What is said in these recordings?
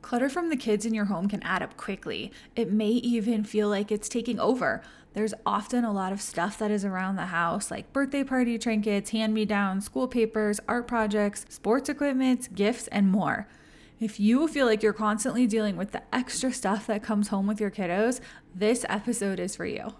Clutter from the kids in your home can add up quickly. It may even feel like it's taking over. There's often a lot of stuff that is around the house, like birthday party trinkets, hand me downs, school papers, art projects, sports equipment, gifts, and more. If you feel like you're constantly dealing with the extra stuff that comes home with your kiddos, this episode is for you.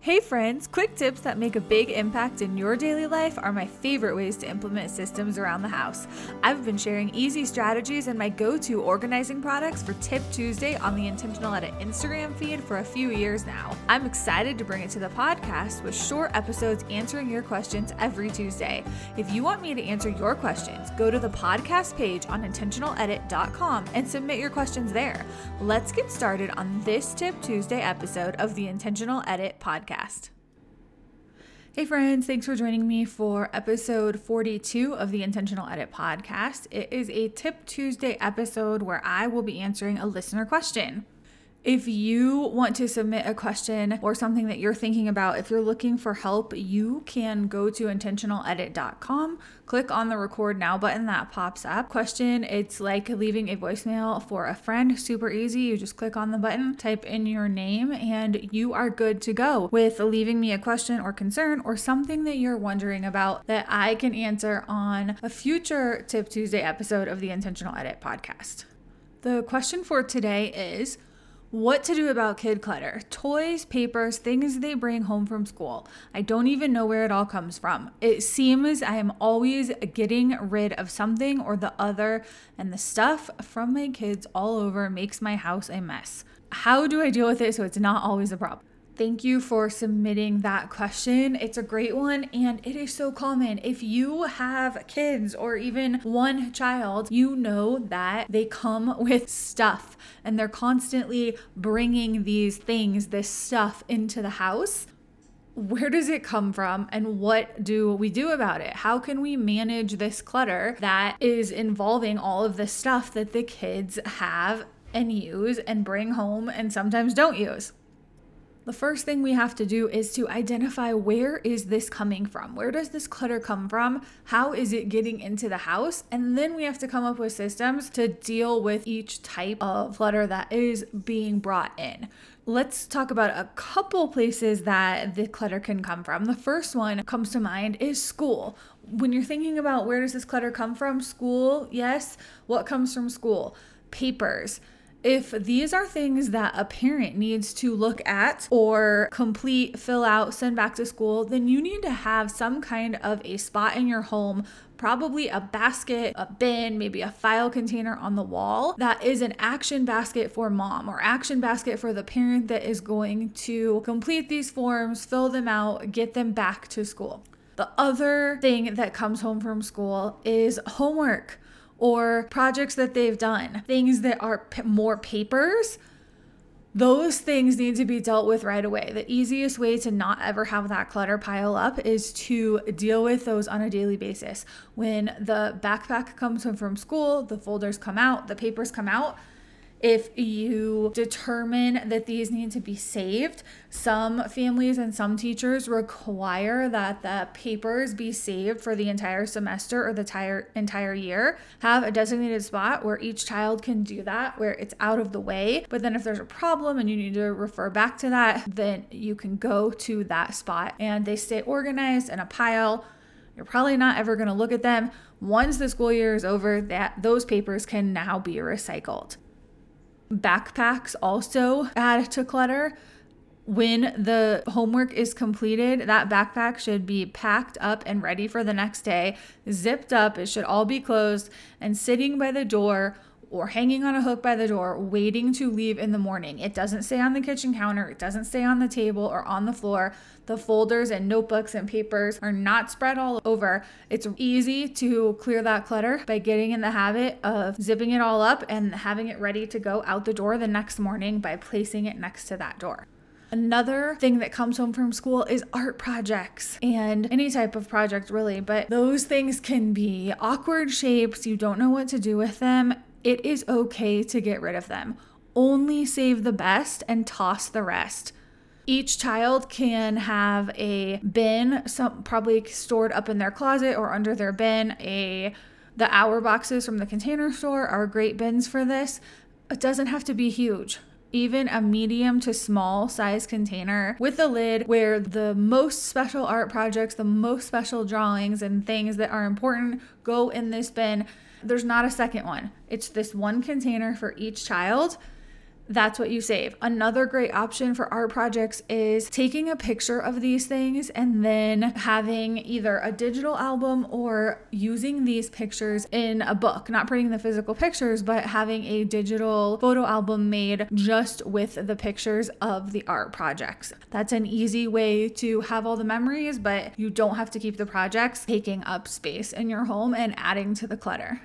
Hey friends, quick tips that make a big impact in your daily life are my favorite ways to implement systems around the house. I've been sharing easy strategies and my go to organizing products for Tip Tuesday on the Intentional Edit Instagram feed for a few years now. I'm excited to bring it to the podcast with short episodes answering your questions every Tuesday. If you want me to answer your questions, go to the podcast page on intentionaledit.com and submit your questions there. Let's get started on this Tip Tuesday episode of the Intentional Edit podcast podcast. Hey, friends, thanks for joining me for episode 42 of the Intentional Edit podcast. It is a Tip Tuesday episode where I will be answering a listener question. If you want to submit a question or something that you're thinking about, if you're looking for help, you can go to intentionaledit.com, click on the record now button that pops up. Question, it's like leaving a voicemail for a friend, super easy. You just click on the button, type in your name, and you are good to go with leaving me a question or concern or something that you're wondering about that I can answer on a future Tip Tuesday episode of the Intentional Edit podcast. The question for today is, what to do about kid clutter toys, papers, things they bring home from school. I don't even know where it all comes from. It seems I am always getting rid of something or the other, and the stuff from my kids all over makes my house a mess. How do I deal with it so it's not always a problem? Thank you for submitting that question. It's a great one and it is so common. If you have kids or even one child, you know that they come with stuff and they're constantly bringing these things, this stuff into the house where does it come from and what do we do about it? How can we manage this clutter that is involving all of the stuff that the kids have and use and bring home and sometimes don't use? The first thing we have to do is to identify where is this coming from? Where does this clutter come from? How is it getting into the house? And then we have to come up with systems to deal with each type of clutter that is being brought in. Let's talk about a couple places that the clutter can come from. The first one comes to mind is school. When you're thinking about where does this clutter come from? School, yes. What comes from school? Papers if these are things that a parent needs to look at or complete, fill out, send back to school, then you need to have some kind of a spot in your home probably a basket, a bin, maybe a file container on the wall that is an action basket for mom or action basket for the parent that is going to complete these forms, fill them out, get them back to school. The other thing that comes home from school is homework or projects that they've done, things that are p- more papers, those things need to be dealt with right away. The easiest way to not ever have that clutter pile up is to deal with those on a daily basis. When the backpack comes home from school, the folders come out, the papers come out if you determine that these need to be saved. Some families and some teachers require that the papers be saved for the entire semester or the entire entire year. Have a designated spot where each child can do that, where it's out of the way. But then if there's a problem and you need to refer back to that, then you can go to that spot and they stay organized in a pile. You're probably not ever going to look at them. Once the school year is over, that those papers can now be recycled. Backpacks also add to clutter. When the homework is completed, that backpack should be packed up and ready for the next day, zipped up. It should all be closed and sitting by the door or hanging on a hook by the door, waiting to leave in the morning. It doesn't stay on the kitchen counter, it doesn't stay on the table or on the floor. The folders and notebooks and papers are not spread all over. It's easy to clear that clutter by getting in the habit of zipping it all up and having it ready to go out the door the next morning by placing it next to that door. Another thing that comes home from school is art projects and any type of project, really. But those things can be awkward shapes. You don't know what to do with them it is okay to get rid of them. Only save the best and toss the rest. Each child can have a bin, some probably stored up in their closet or under their bin, a The hour boxes from the container store are great bins for this. It doesn't have to be huge even a medium to small size container with a lid where the most special art projects, the most special drawings, and things that are important go in this bin. There's not a second one. It's this one container for each child that's what you save. Another great option for art projects is taking a picture of these things and then having either a digital album or using these pictures in a book. Not printing the physical pictures, but having a digital photo album made just with the pictures of the art projects. That's an easy way to have all the memories, but you don't have to keep the projects taking up space in your home and adding to the clutter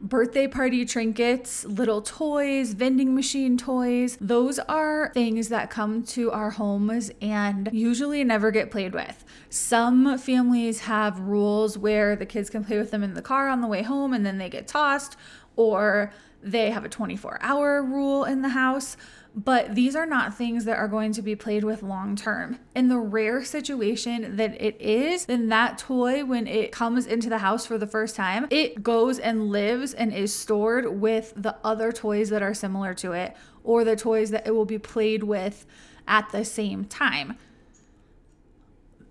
birthday party trinkets, little toys, vending machine toys. Those are things that come to our homes and usually never get played with. Some families have rules where the kids can play with them in the car on the way home and then they get tossed, or they have a 24 hour rule in the house but these are not things that are going to be played with long term. In the rare situation that it is, then that toy, when it comes into the house for the first time, it goes and lives and is stored with the other toys that are similar to it or the toys that it will be played with at the same time.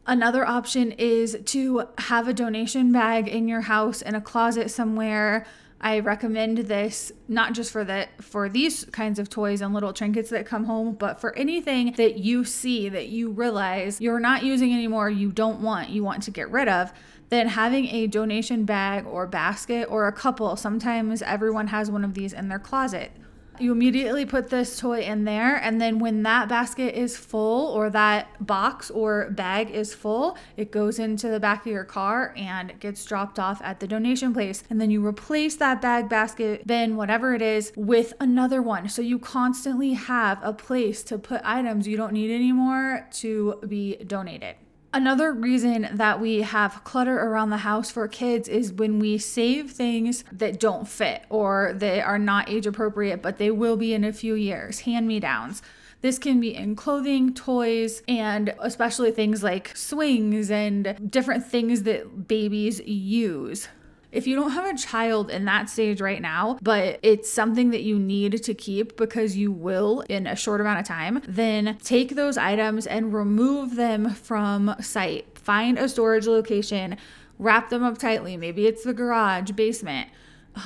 Another option is to have a donation bag in your house in a closet somewhere I recommend this not just for the for these kinds of toys and little trinkets that come home, but for anything that you see that you realize you're not using anymore, you don't want, you want to get rid of, then having a donation bag or basket or a couple, sometimes everyone has one of these in their closet you immediately put this toy in there and then when that basket is full or that box or bag is full it goes into the back of your car and gets dropped off at the donation place. And then you replace that bag basket bin whatever it is with another one. So you constantly have a place to put items you don't need anymore to be donated Another reason that we have clutter around the house for kids is when we save things that don't fit or they are not age appropriate, but they will be in a few years. Hand me downs. This can be in clothing, toys, and especially things like swings and different things that babies use. If you don't have a child in that stage right now, but it's something that you need to keep because you will in a short amount of time, then take those items and remove them from sight. Find a storage location, wrap them up tightly. Maybe it's the garage, basement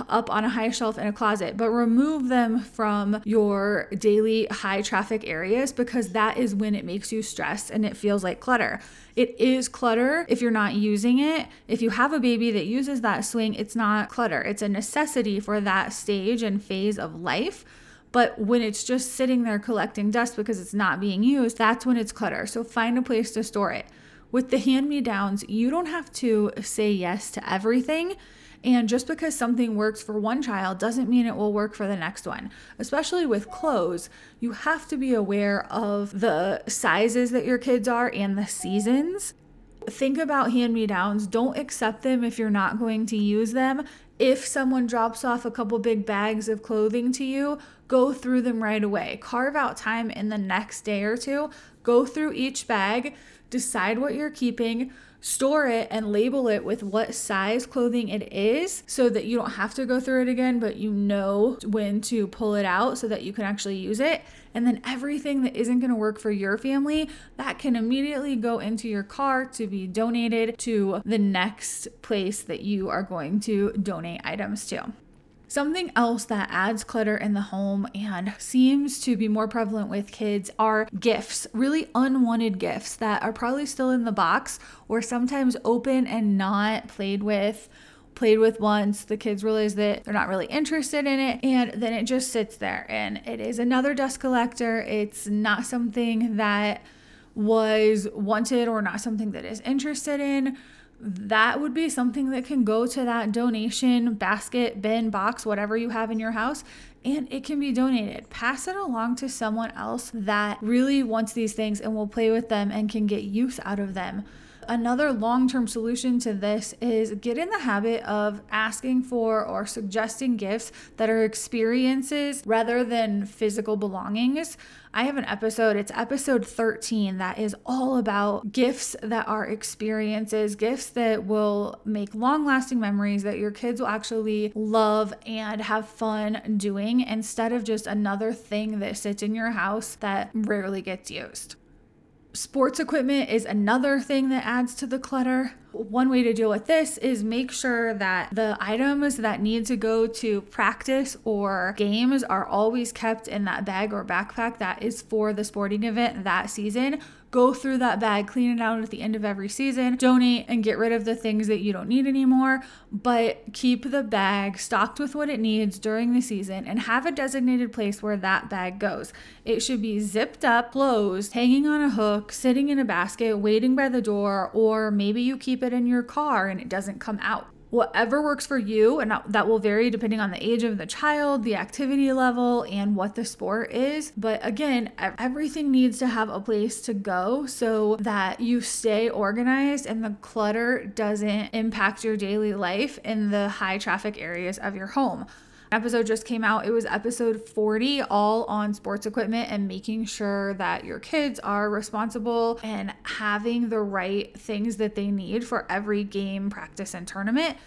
up on a high shelf in a closet, but remove them from your daily high traffic areas because that is when it makes you stressed and it feels like clutter. It is clutter if you're not using it. If you have a baby that uses that swing, it's not clutter. It's a necessity for that stage and phase of life. But when it's just sitting there collecting dust because it's not being used, that's when it's clutter. So find a place to store it. With the hand me downs, you don't have to say yes to everything. And just because something works for one child doesn't mean it will work for the next one. Especially with clothes, you have to be aware of the sizes that your kids are and the seasons. Think about hand me downs. Don't accept them if you're not going to use them. If someone drops off a couple big bags of clothing to you, go through them right away. Carve out time in the next day or two. Go through each bag, decide what you're keeping store it and label it with what size clothing it is so that you don't have to go through it again, but you know when to pull it out so that you can actually use it. And then everything that isn't going to work for your family, that can immediately go into your car to be donated to the next place that you are going to donate items to. Something else that adds clutter in the home and seems to be more prevalent with kids are gifts, really unwanted gifts that are probably still in the box or sometimes open and not played with played with once, the kids realize that they're not really interested in it, and then it just sits there. And it is another dust collector. It's not something that was wanted or not something that is interested in that would be something that can go to that donation basket, bin, box, whatever you have in your house, and it can be donated. Pass it along to someone else that really wants these things and will play with them and can get use out of them. Another long term solution to this is get in the habit of asking for or suggesting gifts that are experiences rather than physical belongings. I have an episode, it's episode 13, that is all about gifts that are experiences, gifts that will make long lasting memories that your kids will actually love and have fun doing instead of just another thing that sits in your house that rarely gets used. Sports equipment is another thing that adds to the clutter. One way to deal with this is make sure that the items that need to go to practice or games are always kept in that bag or backpack that is for the sporting event that season go through that bag, clean it out at the end of every season, donate and get rid of the things that you don't need anymore, but keep the bag stocked with what it needs during the season and have a designated place where that bag goes. It should be zipped up, closed, hanging on a hook, sitting in a basket, waiting by the door, or maybe you keep it in your car and it doesn't come out. Whatever works for you and that will vary depending on the age of the child the activity level and what the sport is. But again everything needs to have a place to go so that you stay organized and the clutter doesn't impact your daily life in the high traffic areas of your home episode just came out. It was episode 40, all on sports equipment and making sure that your kids are responsible and having the right things that they need for every game, practice, and tournament.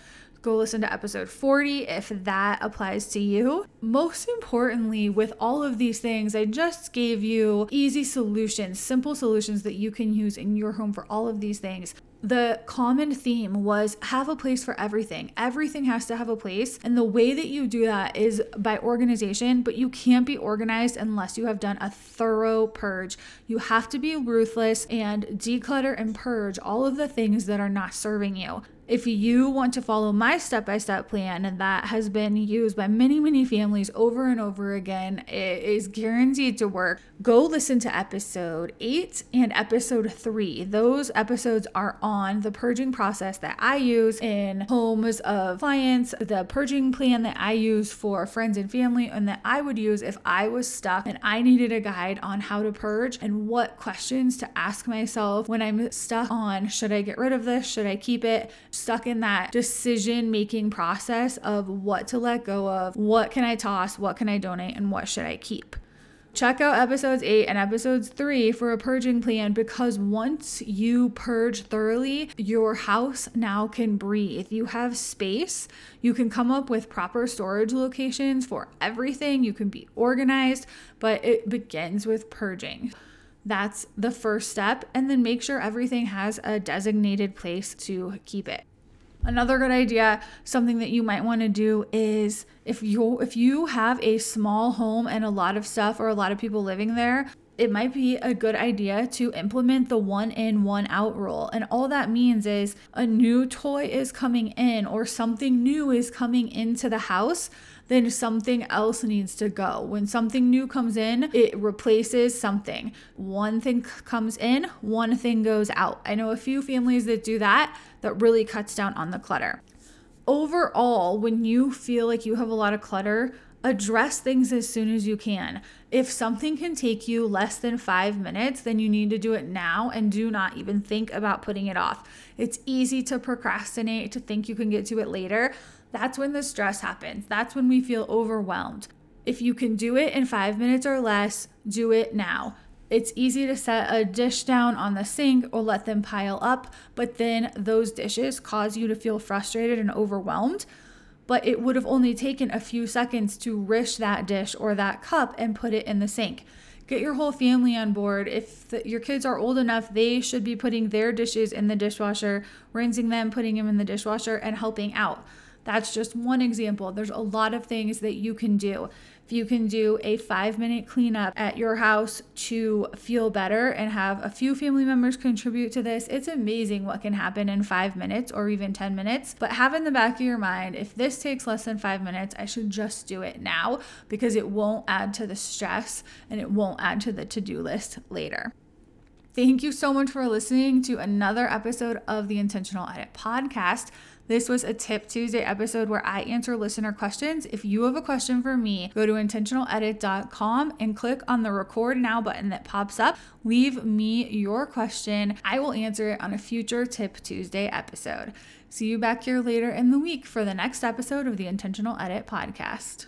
Go listen to episode 40 if that applies to you. Most importantly, with all of these things, I just gave you easy solutions, simple solutions that you can use in your home for all of these things the common theme was have a place for everything. Everything has to have a place. And the way that you do that is by organization, but you can't be organized unless you have done a thorough purge. You have to be ruthless and declutter and purge all of the things that are not serving you. If you want to follow my step by step plan, and that has been used by many, many families over and over again, it is guaranteed to work. Go listen to episode eight and episode three. Those episodes are on the purging process that I use in homes of clients, the purging plan that I use for friends and family, and that I would use if I was stuck and I needed a guide on how to purge and what questions to ask myself when I'm stuck on should I get rid of this? Should I keep it? Stuck in that decision making process of what to let go of, what can I toss, what can I donate, and what should I keep. Check out episodes 8 and episodes 3 for a purging plan because once you purge thoroughly, your house now can breathe. You have space. You can come up with proper storage locations for everything. You can be organized, but it begins with purging. That's the first step. And then make sure everything has a designated place to keep it. Another good idea, something that you might want to do is if you if you have a small home and a lot of stuff or a lot of people living there, it might be a good idea to implement the one in, one out rule. And all that means is a new toy is coming in or something new is coming into the house then something else needs to go. When something new comes in, it replaces something. One thing comes in, one thing goes out. I know a few families that do that that really cuts down on the clutter. Overall, when you feel like you have a lot of clutter, address things as soon as you can. If something can take you less than five minutes, then you need to do it now and do not even think about putting it off. It's easy to procrastinate, to think you can get to it later. That's when the stress happens. That's when we feel overwhelmed. If you can do it in five minutes or less, do it now. It's easy to set a dish down on the sink or let them pile up, but then those dishes cause you to feel frustrated and overwhelmed. But it would have only taken a few seconds to rish that dish or that cup and put it in the sink. Get your whole family on board. If the, your kids are old enough, they should be putting their dishes in the dishwasher, rinsing them, putting them in the dishwasher, and helping out. That's just one example. There's a lot of things that you can do. If you can do a five minute cleanup at your house to feel better and have a few family members contribute to this, it's amazing what can happen in five minutes or even 10 minutes. But have in the back of your mind if this takes less than five minutes, I should just do it now because it won't add to the stress and it won't add to the to do list later. Thank you so much for listening to another episode of the Intentional Edit podcast. This was a Tip Tuesday episode where I answer listener questions. If you have a question for me, go to intentionaledit.com and click on the record now button that pops up. Leave me your question. I will answer it on a future Tip Tuesday episode. See you back here later in the week for the next episode of the Intentional Edit podcast.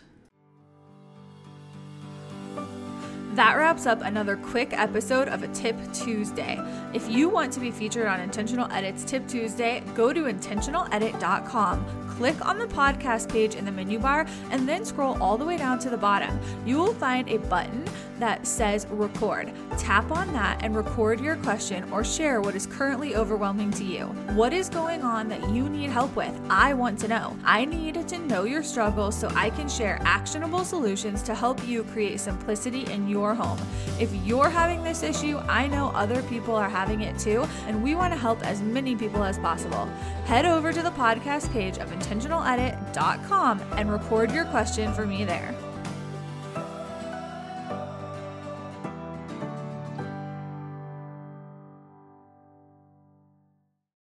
That wraps up another quick episode of a Tip Tuesday. If you want to be featured on Intentional Edits Tip Tuesday, go to intentionaledit.com click on the podcast page in the menu bar and then scroll all the way down to the bottom. You will find a button that says record. Tap on that and record your question or share what is currently overwhelming to you. What is going on that you need help with? I want to know. I need to know your struggles so I can share actionable solutions to help you create simplicity in your home. If you're having this issue, I know other people are having it too, and we want to help as many people as possible. Head over to the podcast page of intentionaledit.com and record your question for me there.